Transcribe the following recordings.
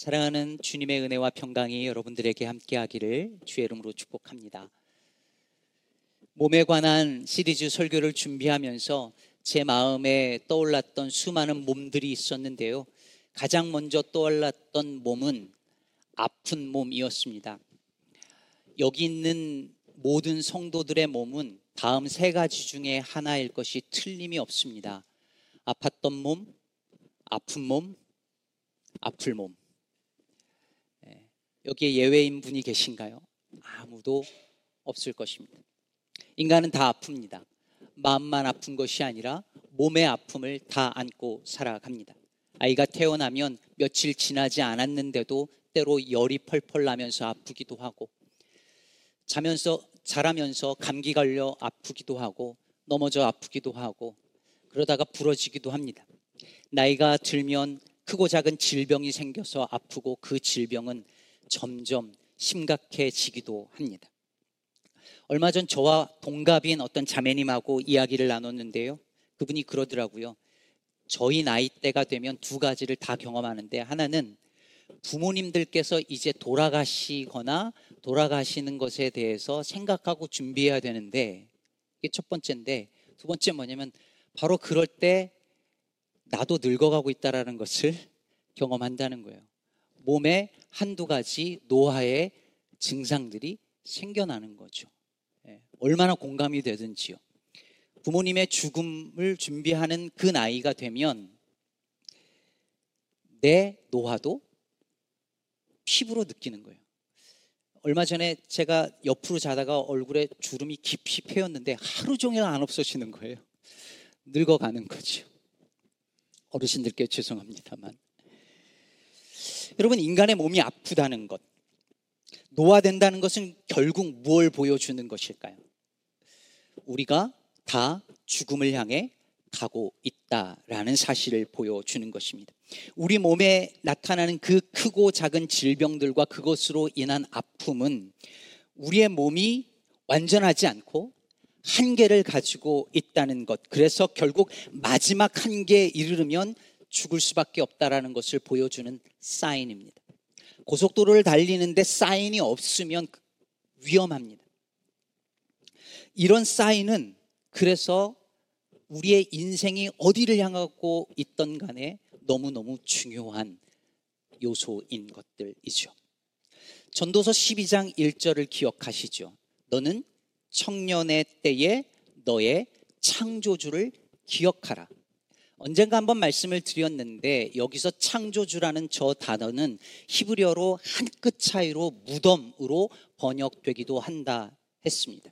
사랑하는 주님의 은혜와 평강이 여러분들에게 함께하기를 주의 이름으로 축복합니다. 몸에 관한 시리즈 설교를 준비하면서 제 마음에 떠올랐던 수많은 몸들이 있었는데요. 가장 먼저 떠올랐던 몸은 아픈 몸이었습니다. 여기 있는 모든 성도들의 몸은 다음 세 가지 중에 하나일 것이 틀림이 없습니다. 아팠던 몸, 아픈 몸, 아플 몸. 예, 여기에 예외인 분이 계신가요? 아무도 없을 것입니다. 인간은 다 아픕니다. 마음만 아픈 것이 아니라 몸의 아픔을 다 안고 살아갑니다. 아이가 태어나면 며칠 지나지 않았는데도 때로 열이 펄펄 나면서 아프기도 하고 자면서 자라면서 감기 걸려 아프기도 하고 넘어져 아프기도 하고 그러다가 부러지기도 합니다. 나이가 들면 크고 작은 질병이 생겨서 아프고 그 질병은 점점 심각해지기도 합니다. 얼마 전 저와 동갑인 어떤 자매님하고 이야기를 나눴는데요. 그분이 그러더라고요. 저희 나이대가 되면 두 가지를 다 경험하는데 하나는 부모님들께서 이제 돌아가시거나 돌아가시는 것에 대해서 생각하고 준비해야 되는데 이게 첫 번째인데 두 번째 뭐냐면 바로 그럴 때 나도 늙어가고 있다라는 것을 경험한다는 거예요. 몸에 한두 가지 노화의 증상들이 생겨나는 거죠. 얼마나 공감이 되든지요. 부모님의 죽음을 준비하는 그 나이가 되면 내 노화도 피부로 느끼는 거예요. 얼마 전에 제가 옆으로 자다가 얼굴에 주름이 깊이 패였는데 하루 종일 안 없어지는 거예요. 늙어가는 거죠. 어르신들께 죄송합니다만. 여러분, 인간의 몸이 아프다는 것, 노화된다는 것은 결국 무엇을 보여주는 것일까요? 우리가 다 죽음을 향해 가고 있다라는 사실을 보여주는 것입니다. 우리 몸에 나타나는 그 크고 작은 질병들과 그것으로 인한 아픔은 우리의 몸이 완전하지 않고 한계를 가지고 있다는 것. 그래서 결국 마지막 한계에 이르르면 죽을 수밖에 없다라는 것을 보여주는 사인입니다. 고속도로를 달리는데 사인이 없으면 위험합니다. 이런 사인은 그래서 우리의 인생이 어디를 향하고 있던 간에 너무너무 중요한 요소인 것들이죠. 전도서 12장 1절을 기억하시죠. 너는 청년의 때에 너의 창조주를 기억하라. 언젠가 한번 말씀을 드렸는데 여기서 창조주라는 저 단어는 히브리어로 한 끗 차이로 무덤으로 번역되기도 한다 했습니다.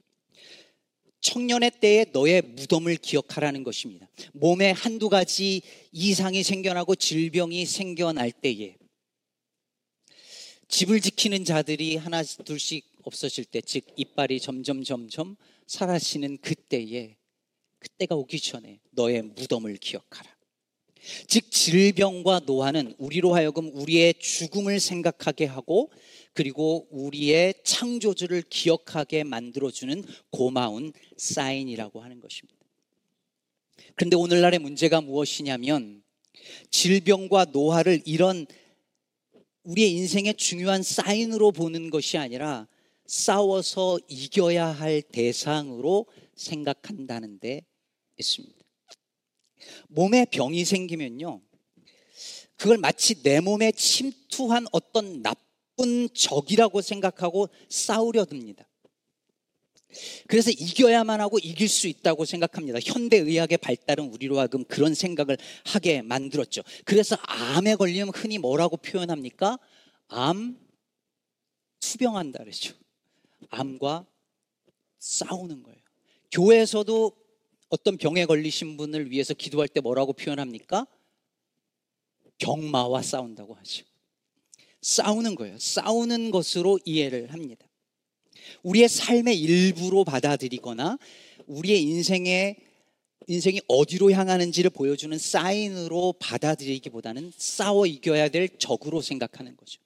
청년의 때에 너의 무덤을 기억하라는 것입니다. 몸에 한두 가지 이상이 생겨나고 질병이 생겨날 때에 집을 지키는 자들이 하나 둘씩 없어질 때, 즉 이빨이 점점 점점 사라지는 그때에 그때가 오기 전에 너의 무덤을 기억하라. 즉 질병과 노화는 우리로 하여금 우리의 죽음을 생각하게 하고 그리고 우리의 창조주를 기억하게 만들어주는 고마운 사인이라고 하는 것입니다. 그런데 오늘날의 문제가 무엇이냐면 질병과 노화를 이런 우리의 인생의 중요한 사인으로 보는 것이 아니라 싸워서 이겨야 할 대상으로 생각한다는 데 있습니다. 몸에 병이 생기면요. 그걸 마치 내 몸에 침투한 어떤 나쁜 적이라고 생각하고 싸우려 듭니다. 그래서 이겨야만 하고 이길 수 있다고 생각합니다. 현대의학의 발달은 우리로 하여금 그런 생각을 하게 만들었죠. 그래서 암에 걸리면 흔히 뭐라고 표현합니까? 암 투병한다 그러죠. 암과 싸우는 거예요. 교회에서도 어떤 병에 걸리신 분을 위해서 기도할 때 뭐라고 표현합니까? 병마와 싸운다고 하죠. 싸우는 거예요. 싸우는 것으로 이해를 합니다. 우리의 삶의 일부로 받아들이거나 우리의 인생의 인생이 어디로 향하는지를 보여주는 사인으로 받아들이기보다는 싸워 이겨야 될 적으로 생각하는 거죠.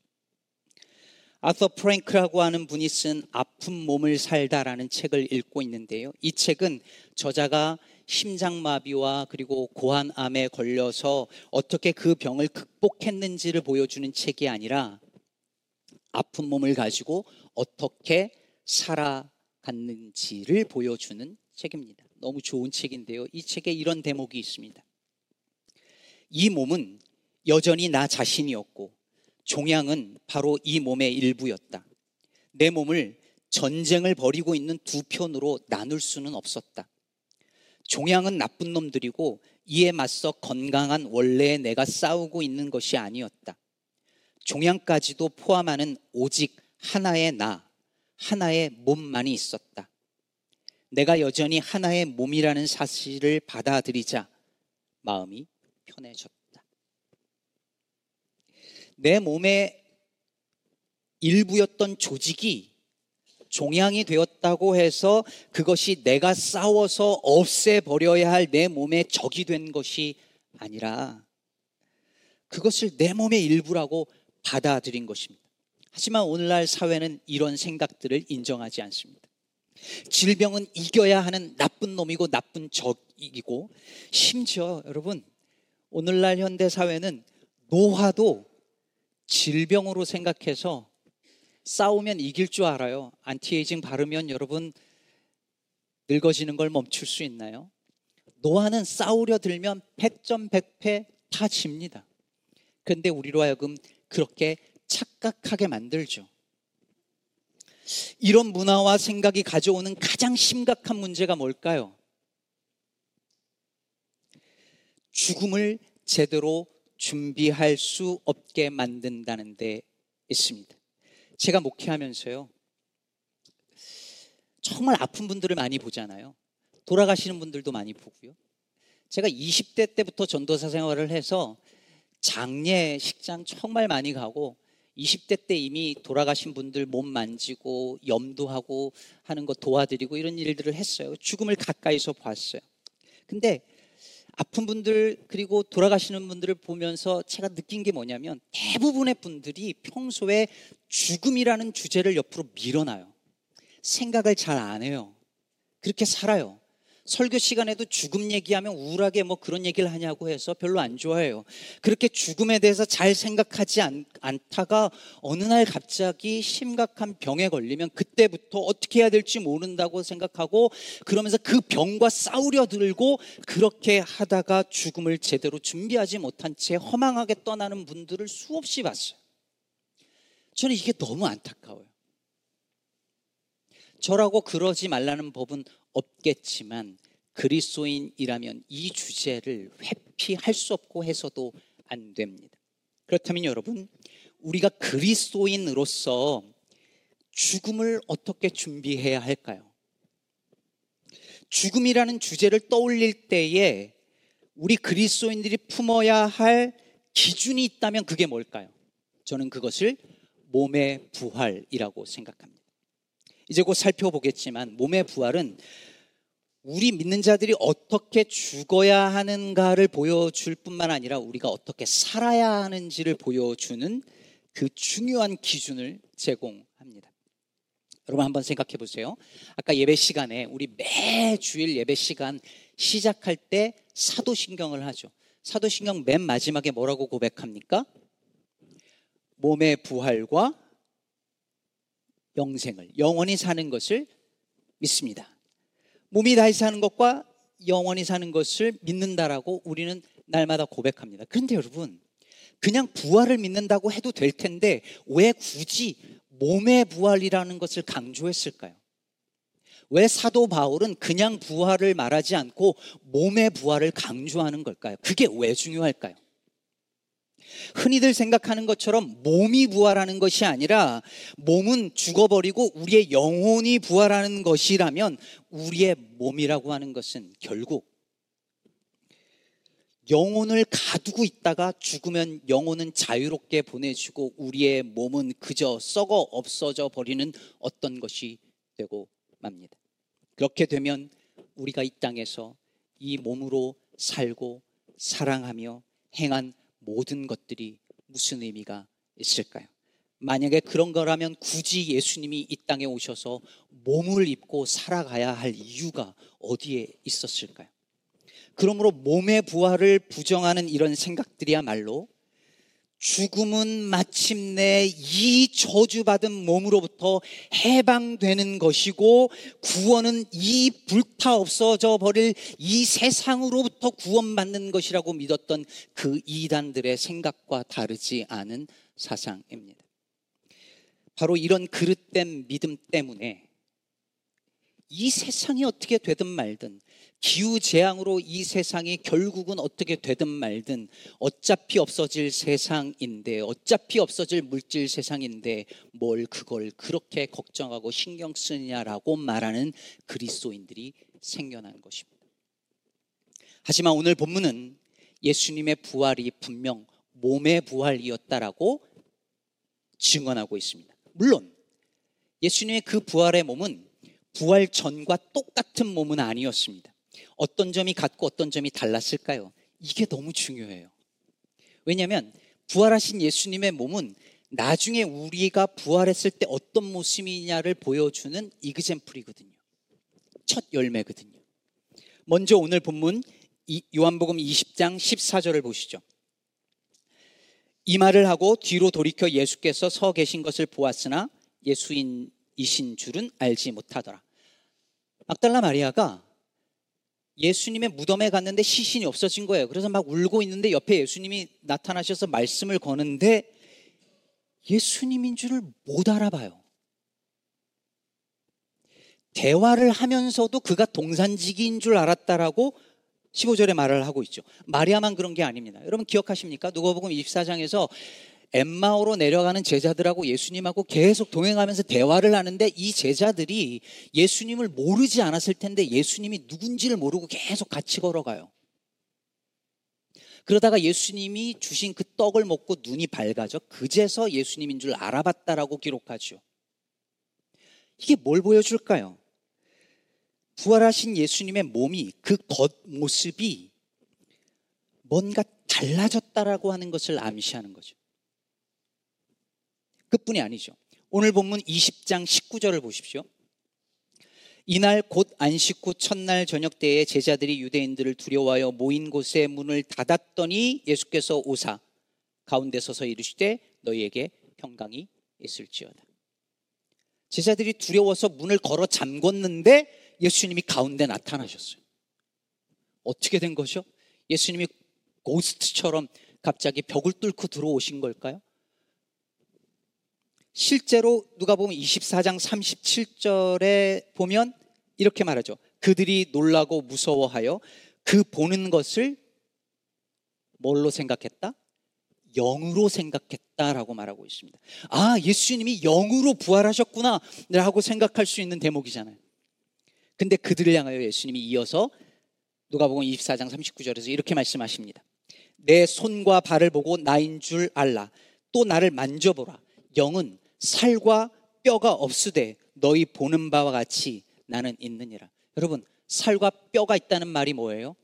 아서 프랭크라고 하는 분이 쓴 아픈 몸을 살다라는 책을 읽고 있는데요. 이 책은 저자가 심장마비와 그리고 고환암에 걸려서 어떻게 그 병을 극복했는지를 보여주는 책이 아니라 아픈 몸을 가지고 어떻게 살아갔는지를 보여주는 책입니다. 너무 좋은 책인데요. 이 책에 이런 대목이 있습니다. 이 몸은 여전히 나 자신이었고 종양은 바로 이 몸의 일부였다. 내 몸을 전쟁을 벌이고 있는 두 편으로 나눌 수는 없었다. 종양은 나쁜 놈들이고 이에 맞서 건강한 원래의 내가 싸우고 있는 것이 아니었다. 종양까지도 포함하는 오직 하나의 나, 하나의 몸만이 있었다. 내가 여전히 하나의 몸이라는 사실을 받아들이자 마음이 편해졌다. 내 몸의 일부였던 조직이 종양이 되었다고 해서 그것이 내가 싸워서 없애버려야 할 내 몸의 적이 된 것이 아니라 그것을 내 몸의 일부라고 받아들인 것입니다. 하지만 오늘날 사회는 이런 생각들을 인정하지 않습니다. 질병은 이겨야 하는 나쁜 놈이고 나쁜 적이고 심지어 여러분 오늘날 현대 사회는 노화도 질병으로 생각해서 싸우면 이길 줄 알아요. 안티에이징 바르면 여러분 늙어지는 걸 멈출 수 있나요? 노화는 싸우려 들면 100전 100패 다 집니다. 근데 우리로 하여금 그렇게 착각하게 만들죠. 이런 문화와 생각이 가져오는 가장 심각한 문제가 뭘까요? 죽음을 제대로 준비할 수 없게 만든다는 데 있습니다. 제가 목회하면서요. 정말 아픈 분들을 많이 보잖아요. 돌아가시는 분들도 많이 보고요. 제가 20대 때부터 전도사 생활을 해서 장례식장 정말 많이 가고 20대 때 이미 돌아가신 분들 몸 만지고 염도하고 하는 거 도와드리고 이런 일들을 했어요. 죽음을 가까이서 봤어요. 근데 아픈 분들 그리고 돌아가시는 분들을 보면서 제가 느낀 게 뭐냐면 대부분의 분들이 평소에 죽음이라는 주제를 옆으로 밀어놔요. 생각을 잘 안 해요. 그렇게 살아요. 설교 시간에도 죽음 얘기하면 우울하게 뭐 그런 얘기를 하냐고 해서 별로 안 좋아해요. 그렇게 죽음에 대해서 잘 생각하지 않, 않다가 어느 날 갑자기 심각한 병에 걸리면 그때부터 어떻게 해야 될지 모른다고 생각하고 그러면서 그 병과 싸우려 들고 그렇게 하다가 죽음을 제대로 준비하지 못한 채 허망하게 떠나는 분들을 수없이 봤어요. 저는 이게 너무 안타까워요. 저라고 그러지 말라는 법은 없겠지만 그리스도인이라면 이 주제를 회피할 수 없고 해서도 안 됩니다. 그렇다면 여러분, 우리가 그리스도인으로서 죽음을 어떻게 준비해야 할까요? 죽음이라는 주제를 떠올릴 때에 우리 그리스도인들이 품어야 할 기준이 있다면 그게 뭘까요? 저는 그것을 몸의 부활이라고 생각합니다. 이제 곧 살펴보겠지만 몸의 부활은 우리 믿는 자들이 어떻게 죽어야 하는가를 보여줄 뿐만 아니라 우리가 어떻게 살아야 하는지를 보여주는 그 중요한 기준을 제공합니다. 여러분 한번 생각해 보세요. 아까 예배 시간에 우리 매 주일 예배 시간 시작할 때 사도신경을 하죠. 사도신경 맨 마지막에 뭐라고 고백합니까? 몸의 부활과 영생을 영원히 사는 것을 믿습니다. 몸이 다시 사는 것과 영원히 사는 것을 믿는다라고 우리는 날마다 고백합니다. 그런데 여러분, 그냥 부활을 믿는다고 해도 될 텐데 왜 굳이 몸의 부활이라는 것을 강조했을까요? 왜 사도 바울은 그냥 부활을 말하지 않고 몸의 부활을 강조하는 걸까요? 그게 왜 중요할까요? 흔히들 생각하는 것처럼 몸이 부활하는 것이 아니라 몸은 죽어버리고 우리의 영혼이 부활하는 것이라면 우리의 몸이라고 하는 것은 결국 영혼을 가두고 있다가 죽으면 영혼은 자유롭게 보내주고 우리의 몸은 그저 썩어 없어져 버리는 어떤 것이 되고 맙니다. 그렇게 되면 우리가 이 땅에서 이 몸으로 살고 사랑하며 행한 모든 것들이 무슨 의미가 있을까요? 만약에 그런 거라면 굳이 예수님이 이 땅에 오셔서 몸을 입고 살아가야 할 이유가 어디에 있었을까요? 그러므로 몸의 부활을 부정하는 이런 생각들이야말로 죽음은 마침내 이 저주받은 몸으로부터 해방되는 것이고 구원은 이 불타 없어져 버릴 이 세상으로부터 구원받는 것이라고 믿었던 그 이단들의 생각과 다르지 않은 사상입니다. 바로 이런 그릇된 믿음 때문에 이 세상이 어떻게 되든 말든 기후 재앙으로 이 세상이 결국은 어떻게 되든 말든 어차피 없어질 세상인데 어차피 없어질 물질 세상인데 뭘 그걸 그렇게 걱정하고 신경 쓰냐라고 말하는 그리스도인들이 생겨난 것입니다. 하지만 오늘 본문은 예수님의 부활이 분명 몸의 부활이었다라고 증언하고 있습니다. 물론 예수님의 그 부활의 몸은 부활 전과 똑같은 몸은 아니었습니다. 어떤 점이 같고 어떤 점이 달랐을까요? 이게 너무 중요해요. 왜냐하면 부활하신 예수님의 몸은 나중에 우리가 부활했을 때 어떤 모습이냐를 보여주는 이그젠플이거든요. 첫 열매거든요. 먼저 오늘 본문 요한복음 20장 14절을 보시죠. 이 말을 하고 뒤로 돌이켜 예수께서 서 계신 것을 보았으나 예수인 이신 줄은 알지 못하더라. 막달라 마리아가 예수님의 무덤에 갔는데 시신이 없어진 거예요. 그래서 막 울고 있는데 옆에 예수님이 나타나셔서 말씀을 거는데 예수님인 줄을 못 알아봐요. 대화를 하면서도 그가 동산지기인 줄 알았다라고 15절에 말을 하고 있죠. 마리아만 그런 게 아닙니다. 여러분 기억하십니까? 누가복음 24장에서 엠마오로 내려가는 제자들하고 예수님하고 계속 동행하면서 대화를 하는데 이 제자들이 예수님을 모르지 않았을 텐데 예수님이 누군지를 모르고 계속 같이 걸어가요. 그러다가 예수님이 주신 그 떡을 먹고 눈이 밝아져 그제서 예수님인 줄 알아봤다라고 기록하죠. 이게 뭘 보여줄까요? 부활하신 예수님의 몸이 그 겉모습이 뭔가 달라졌다라고 하는 것을 암시하는 거죠. 그뿐이 아니죠. 오늘 본문 20장 19절을 보십시오. 이날 곧 안식 후 첫날 저녁 때에 제자들이 유대인들을 두려워하여 모인 곳에 문을 닫았더니 예수께서 오사 가운데 서서 이르시되 너희에게 평강이 있을지어다. 제자들이 두려워서 문을 걸어 잠궜는데 예수님이 가운데 나타나셨어요. 어떻게 된 거죠? 예수님이 고스트처럼 갑자기 벽을 뚫고 들어오신 걸까요? 실제로 누가 보면 24장 37절에 보면 이렇게 말하죠. 그들이 놀라고 무서워하여 그 보는 것을 뭘로 생각했다? 영으로 생각했다라고 말하고 있습니다. 아, 예수님이 영으로 부활하셨구나 라고 생각할 수 있는 대목이잖아요. 근데 그들을 향하여 예수님이 이어서 누가 보면 24장 39절에서 이렇게 말씀하십니다. 내 손과 발을 보고 나인 줄 알라. 또 나를 만져보라. 영은 살과 뼈가 없으되 너희 보는 바와 같이 나는 있느니라. 여러분, 살과 뼈가 있다는 말이 뭐예요?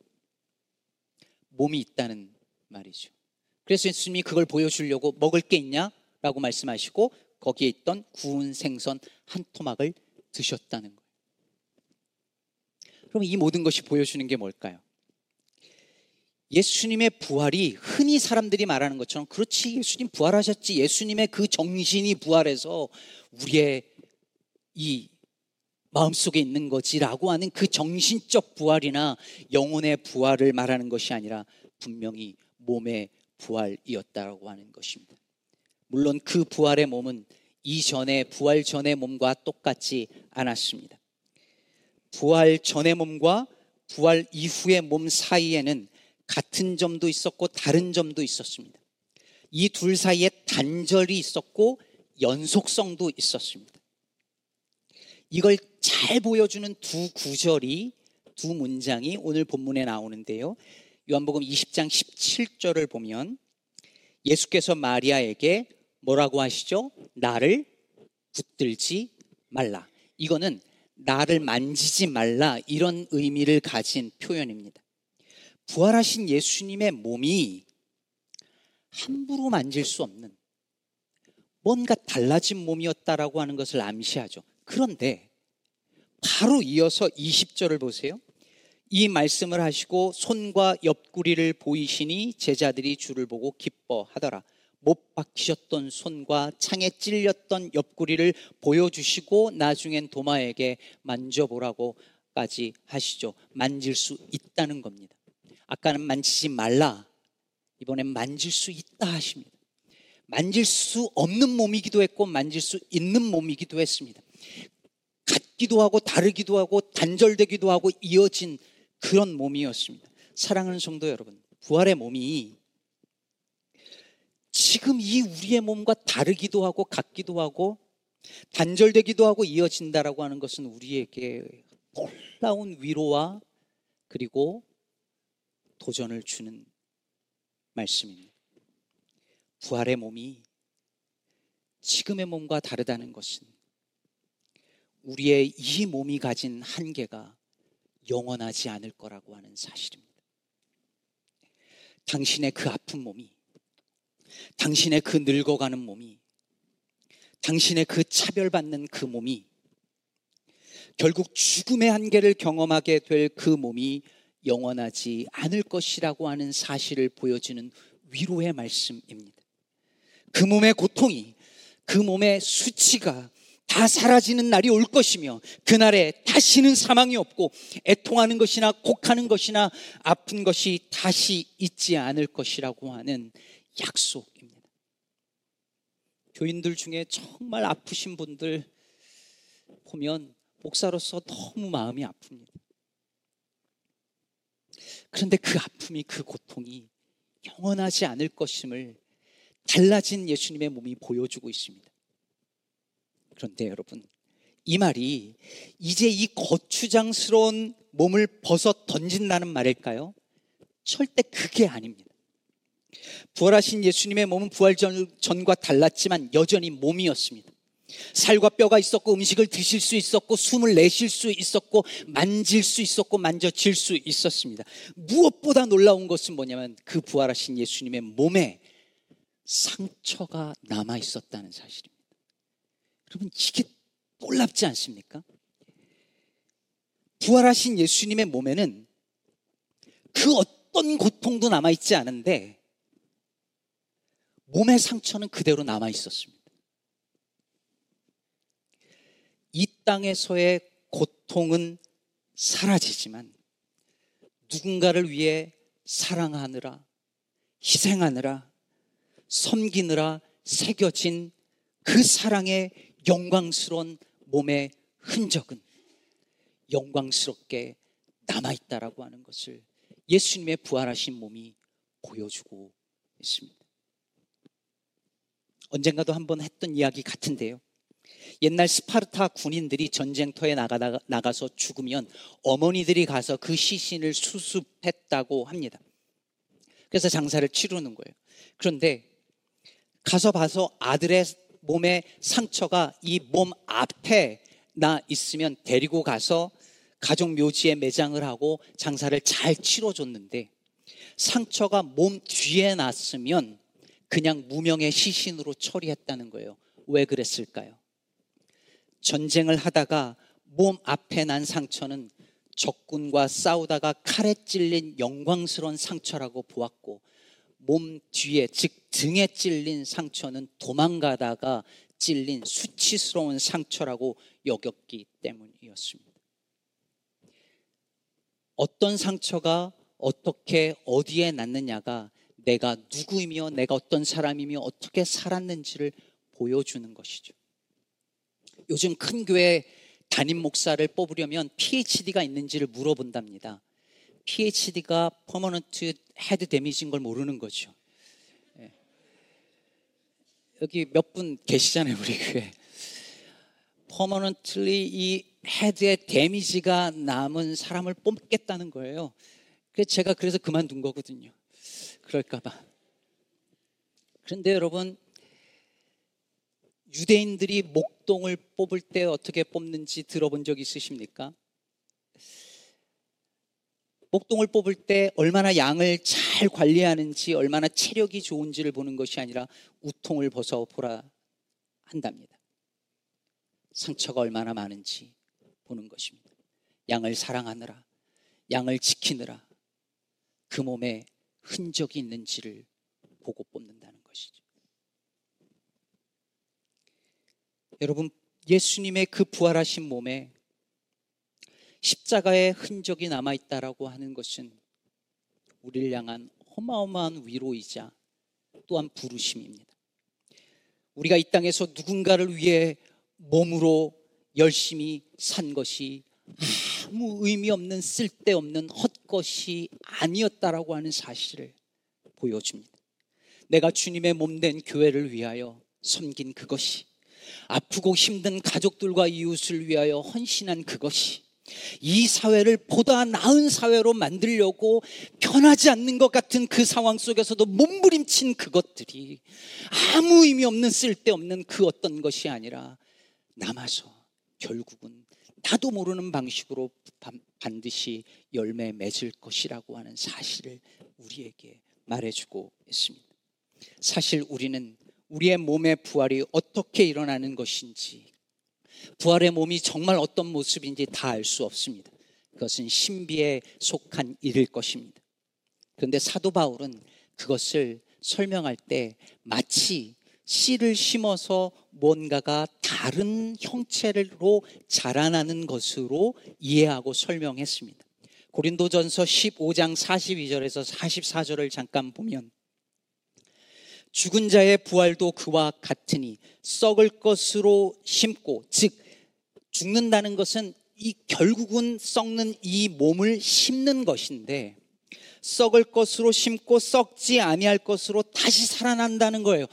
몸이 있다는 말이죠. 그래서 예수님이 그걸 보여주려고 먹을 게 있냐? 라고 말씀하시고 거기에 있던 구운 생선 한 토막을 드셨다는 거예요. 그럼 이 모든 것이 보여주는 게 뭘까요? 예수님의 부활이 흔히 사람들이 말하는 것처럼 그렇지 예수님 부활하셨지 예수님의 그 정신이 부활해서 우리의 이 마음속에 있는 거지라고 하는 그 정신적 부활이나 영혼의 부활을 말하는 것이 아니라 분명히 몸의 부활이었다고 하는 것입니다. 물론 그 부활의 몸은 이전의 부활 전의 몸과 똑같지 않았습니다. 부활 전의 몸과 부활 이후의 몸 사이에는 같은 점도 있었고 다른 점도 있었습니다. 이 둘 사이에 단절이 있었고 연속성도 있었습니다. 이걸 잘 보여주는 두 구절이 두 문장이 오늘 본문에 나오는데요. 요한복음 20장 17절을 보면 예수께서 마리아에게 뭐라고 하시죠? 나를 붙들지 말라. 이거는 나를 만지지 말라 이런 의미를 가진 표현입니다. 부활하신 예수님의 몸이 함부로 만질 수 없는 뭔가 달라진 몸이었다라고 하는 것을 암시하죠. 그런데 바로 이어서 20절을 보세요. 이 말씀을 하시고 손과 옆구리를 보이시니 제자들이 주를 보고 기뻐하더라. 못 박히셨던 손과 창에 찔렸던 옆구리를 보여주시고 나중엔 도마에게 만져보라고까지 하시죠. 만질 수 있다는 겁니다. 아까는 만지지 말라. 이번엔 만질 수 있다 하십니다. 만질 수 없는 몸이기도 했고 만질 수 있는 몸이기도 했습니다. 같기도 하고 다르기도 하고 단절되기도 하고 이어진 그런 몸이었습니다. 사랑하는 성도 여러분, 부활의 몸이 지금 이 우리의 몸과 다르기도 하고 같기도 하고 단절되기도 하고 이어진다라고 하는 것은 우리에게 놀라운 위로와 그리고 도전을 주는 말씀입니다. 부활의 몸이 지금의 몸과 다르다는 것은 우리의 이 몸이 가진 한계가 영원하지 않을 거라고 하는 사실입니다. 당신의 그 아픈 몸이, 당신의 그 늙어가는 몸이, 당신의 그 차별받는 그 몸이, 결국 죽음의 한계를 경험하게 될 그 몸이 영원하지 않을 것이라고 하는 사실을 보여주는 위로의 말씀입니다. 그 몸의 고통이, 그 몸의 수치가 다 사라지는 날이 올 것이며 그날에 다시는 사망이 없고 애통하는 것이나 곡하는 것이나 아픈 것이 다시 있지 않을 것이라고 하는 약속입니다. 교인들 중에 정말 아프신 분들 보면 목사로서 너무 마음이 아픕니다. 그런데 그 아픔이 그 고통이 영원하지 않을 것임을 달라진 예수님의 몸이 보여주고 있습니다. 그런데 여러분, 이 말이 이제 이 거추장스러운 몸을 벗어 던진다는 말일까요? 절대 그게 아닙니다. 부활하신 예수님의 몸은 부활 전과 달랐지만 여전히 몸이었습니다. 살과 뼈가 있었고 음식을 드실 수 있었고 숨을 내쉴 수 있었고 만질 수 있었고 만져질 수 있었습니다. 무엇보다 놀라운 것은 뭐냐면 그 부활하신 예수님의 몸에 상처가 남아 있었다는 사실입니다. 여러분 이게 놀랍지 않습니까? 부활하신 예수님의 몸에는 그 어떤 고통도 남아 있지 않은데 몸의 상처는 그대로 남아 있었습니다. 이 땅에서의 고통은 사라지지만 누군가를 위해 사랑하느라 희생하느라 섬기느라 새겨진 그 사랑의 영광스러운 몸의 흔적은 영광스럽게 남아있다라고 하는 것을 예수님의 부활하신 몸이 보여주고 있습니다. 언젠가도 한번 했던 이야기 같은데요. 옛날 스파르타 군인들이 전쟁터에 나가다, 나가서 죽으면 어머니들이 가서 그 시신을 수습했다고 합니다. 그래서 장사를 치르는 거예요. 그런데 가서 봐서 아들의 몸에 상처가 이 몸 앞에 나 있으면 데리고 가서 가족 묘지에 매장을 하고 장사를 잘 치러줬는데 상처가 몸 뒤에 났으면 그냥 무명의 시신으로 처리했다는 거예요. 왜 그랬을까요? 전쟁을 하다가 몸 앞에 난 상처는 적군과 싸우다가 칼에 찔린 영광스러운 상처라고 보았고 몸 뒤에 즉 등에 찔린 상처는 도망가다가 찔린 수치스러운 상처라고 여겼기 때문이었습니다. 어떤 상처가 어떻게 어디에 났느냐가 내가 누구이며 내가 어떤 사람이며 어떻게 살았는지를 보여주는 것이죠. 요즘 큰 교회 담임 목사를 뽑으려면 PhD가 있는지를 물어본답니다. PhD가 permanent head damage인 걸 모르는 거죠. 예. 여기 몇 분 계시잖아요, 우리 교회. 퍼머넌틀리 이 헤드에 데미지가 남은 사람을 뽑겠다는 거예요. 그래서 제가 그래서 그만둔 거거든요. 그럴까봐. 그런데 여러분, 유대인들이 목동을 뽑을 때 어떻게 뽑는지 들어본 적 있으십니까? 목동을 뽑을 때 얼마나 양을 잘 관리하는지 얼마나 체력이 좋은지를 보는 것이 아니라 우통을 벗어 보라 한답니다. 상처가 얼마나 많은지 보는 것입니다. 양을 사랑하느라 양을 지키느라 그 몸에 흔적이 있는지를 보고 뽑는다는 것이죠. 여러분, 예수님의 그 부활하신 몸에 십자가의 흔적이 남아 있다라고 하는 것은 우리를 향한 어마어마한 위로이자 또한 부르심입니다. 우리가 이 땅에서 누군가를 위해 몸으로 열심히 산 것이 아무 의미 없는 쓸데없는 헛것이 아니었다라고 하는 사실을 보여줍니다. 내가 주님의 몸 된 교회를 위하여 섬긴 그것이 아프고 힘든 가족들과 이웃을 위하여 헌신한 그것이 이 사회를 보다 나은 사회로 만들려고 변하지 않는 것 같은 그 상황 속에서도 몸부림친 그것들이 아무 의미 없는 쓸데없는 그 어떤 것이 아니라 남아서 결국은 나도 모르는 방식으로 반드시 열매 맺을 것이라고 하는 사실을 우리에게 말해주고 있습니다. 사실 우리는 우리의 몸의 부활이 어떻게 일어나는 것인지, 부활의 몸이 정말 어떤 모습인지 다 알 수 없습니다. 그것은 신비에 속한 일일 것입니다. 그런데 사도 바울은 그것을 설명할 때 마치 씨를 심어서 뭔가가 다른 형체로 자라나는 것으로 이해하고 설명했습니다. 고린도전서 15장 42절에서 44절을 잠깐 보면 죽은 자의 부활도 그와 같으니 썩을 것으로 심고 즉 죽는다는 것은 이 결국은 썩는 이 몸을 심는 것인데 썩을 것으로 심고 썩지 아니할 것으로 다시 살아난다는 거예요.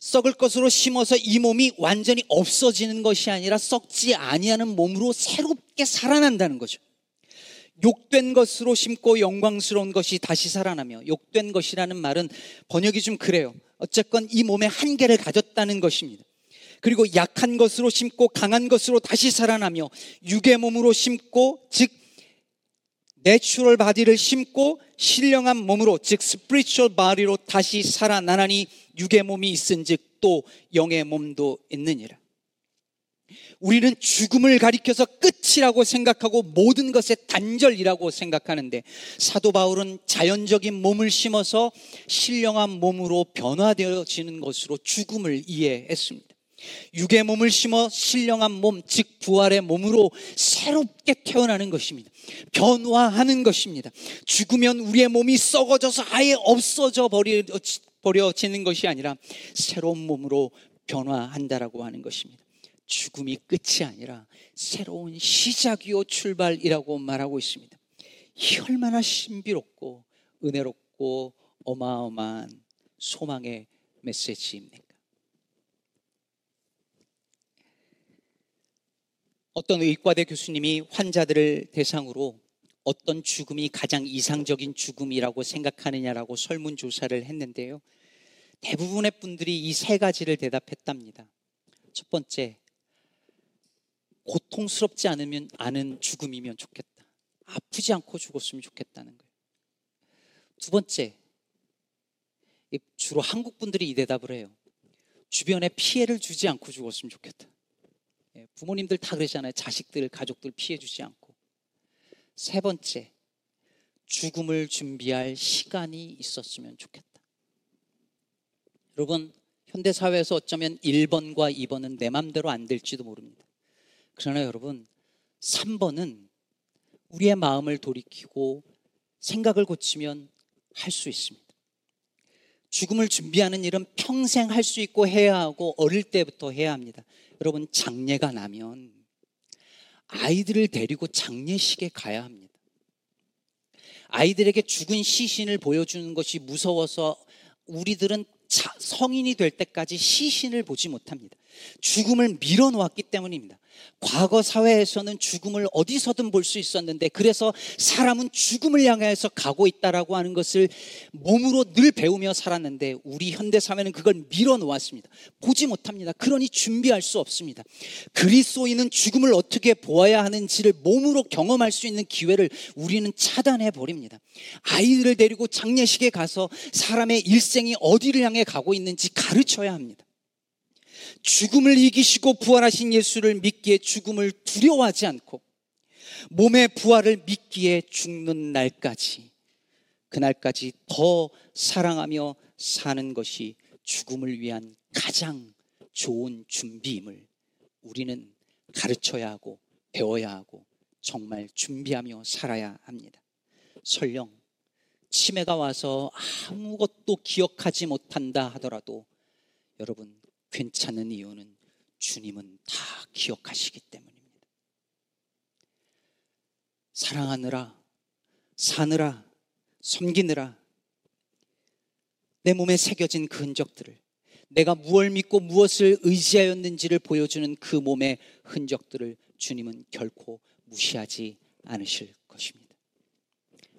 썩을 것으로 심어서 이 몸이 완전히 없어지는 것이 아니라 썩지 아니하는 몸으로 새롭게 살아난다는 거죠. 욕된 것으로 심고 영광스러운 것이 다시 살아나며 욕된 것이라는 말은 번역이 좀 그래요. 어쨌건 이 몸에 한계를 가졌다는 것입니다. 그리고 약한 것으로 심고 강한 것으로 다시 살아나며 육의 몸으로 심고 즉 natural body를 심고 신령한 몸으로 즉 spiritual body로 다시 살아나나니 육의 몸이 있은즉 또 영의 몸도 있느니라. 우리는 죽음을 가리켜서 끝이라고 생각하고 모든 것의 단절이라고 생각하는데 사도 바울은 자연적인 몸을 심어서 신령한 몸으로 변화되어지는 것으로 죽음을 이해했습니다. 육의 몸을 심어 신령한 몸, 즉 부활의 몸으로 새롭게 태어나는 것입니다. 변화하는 것입니다. 죽으면 우리의 몸이 썩어져서 아예 없어져 버려, 버려지는 것이 아니라 새로운 몸으로 변화한다라고 하는 것입니다. 죽음이 끝이 아니라 새로운 시작이요 출발이라고 말하고 있습니다. 이 얼마나 신비롭고 은혜롭고 어마어마한 소망의 메시지입니까? 어떤 의과대 교수님이 환자들을 대상으로 어떤 죽음이 가장 이상적인 죽음이라고 생각하느냐라고 설문조사를 했는데요. 대부분의 분들이 이 세 가지를 대답했답니다. 첫 번째, 고통스럽지 않으면 않은 죽음이면 좋겠다. 아프지 않고 죽었으면 좋겠다는 거예요. 두 번째, 주로 한국 분들이 이 대답을 해요. 주변에 피해를 주지 않고 죽었으면 좋겠다. 예, 부모님들 다 그러잖아요. 자식들, 가족들 피해 주지 않고. 세 번째, 죽음을 준비할 시간이 있었으면 좋겠다. 여러분, 현대사회에서 어쩌면 1번과 2번은 내 맘대로 안 될지도 모릅니다. 그러나 여러분, 3번은 우리의 마음을 돌이키고 생각을 고치면 할 수 있습니다. 죽음을 준비하는 일은 평생 할 수 있고 해야 하고 어릴 때부터 해야 합니다. 여러분, 장례가 나면 아이들을 데리고 장례식에 가야 합니다. 아이들에게 죽은 시신을 보여주는 것이 무서워서 우리들은 성인이 될 때까지 시신을 보지 못합니다. 죽음을 밀어놓았기 때문입니다. 과거 사회에서는 죽음을 어디서든 볼 수 있었는데 그래서 사람은 죽음을 향해서 가고 있다라고 하는 것을 몸으로 늘 배우며 살았는데 우리 현대 사회는 그걸 밀어놓았습니다. 보지 못합니다. 그러니 준비할 수 없습니다. 그리스도인은 죽음을 어떻게 보아야 하는지를 몸으로 경험할 수 있는 기회를 우리는 차단해 버립니다. 아이들을 데리고 장례식에 가서 사람의 일생이 어디를 향해 가고 있는지 가르쳐야 합니다. 죽음을 이기시고 부활하신 예수를 믿기에 죽음을 두려워하지 않고 몸의 부활을 믿기에 죽는 날까지 그날까지 더 사랑하며 사는 것이 죽음을 위한 가장 좋은 준비임을 우리는 가르쳐야 하고 배워야 하고 정말 준비하며 살아야 합니다. 설령 치매가 와서 아무것도 기억하지 못한다 하더라도 여러분 괜찮은 이유는 주님은 다 기억하시기 때문입니다. 사랑하느라, 사느라, 섬기느라 내 몸에 새겨진 그 흔적들을 내가 무엇을 믿고 무엇을 의지하였는지를 보여주는 그 몸의 흔적들을 주님은 결코 무시하지 않으실 것입니다.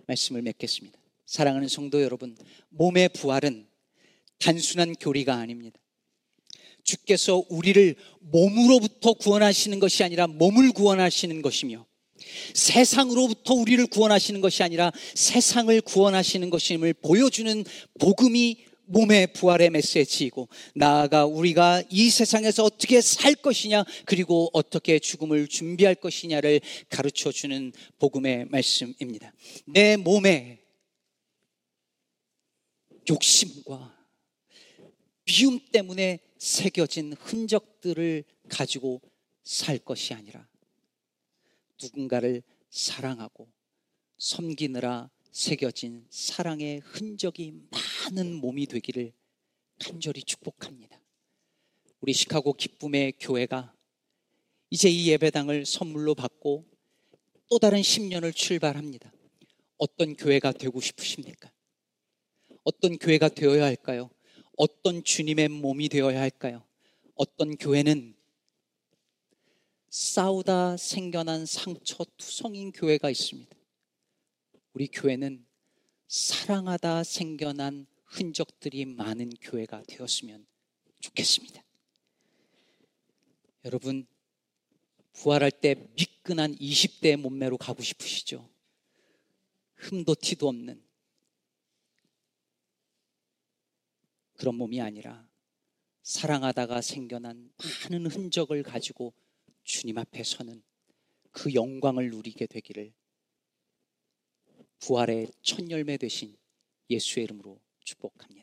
말씀을 맺겠습니다. 사랑하는 성도 여러분, 몸의 부활은 단순한 교리가 아닙니다. 주께서 우리를 몸으로부터 구원하시는 것이 아니라 몸을 구원하시는 것이며 세상으로부터 우리를 구원하시는 것이 아니라 세상을 구원하시는 것임을 보여주는 복음이 몸의 부활의 메시지이고 나아가 우리가 이 세상에서 어떻게 살 것이냐 그리고 어떻게 죽음을 준비할 것이냐를 가르쳐 주는 복음의 말씀입니다. 내 몸에 욕심과 미움 때문에 새겨진 흔적들을 가지고 살 것이 아니라 누군가를 사랑하고 섬기느라 새겨진 사랑의 흔적이 많은 몸이 되기를 간절히 축복합니다. 우리 시카고 기쁨의 교회가 이제 이 예배당을 선물로 받고 또 다른 10년을 출발합니다. 어떤 교회가 되고 싶으십니까? 어떤 교회가 되어야 할까요? 어떤 주님의 몸이 되어야 할까요? 어떤 교회는 싸우다 생겨난 상처 투성인 교회가 있습니다. 우리 교회는 사랑하다 생겨난 흔적들이 많은 교회가 되었으면 좋겠습니다. 여러분, 부활할 때 미끈한 20대의 몸매로 가고 싶으시죠? 흠도 티도 없는 그런 몸이 아니라 사랑하다가 생겨난 많은 흔적을 가지고 주님 앞에 서는 그 영광을 누리게 되기를 부활의 첫 열매 되신 예수의 이름으로 축복합니다.